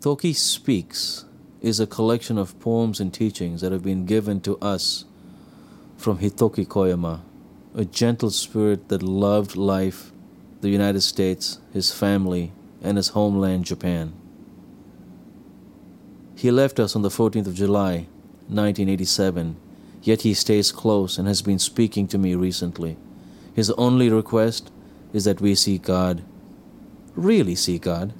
Toki Speaks is a collection of poems and teachings that have been given to us from Hitoki Koyama, a gentle spirit that loved life, the United States, his family, and his homeland, Japan. He left us on the 14th of July, 1987, yet he stays close and has been speaking to me recently. His only request is that we see God, really see God,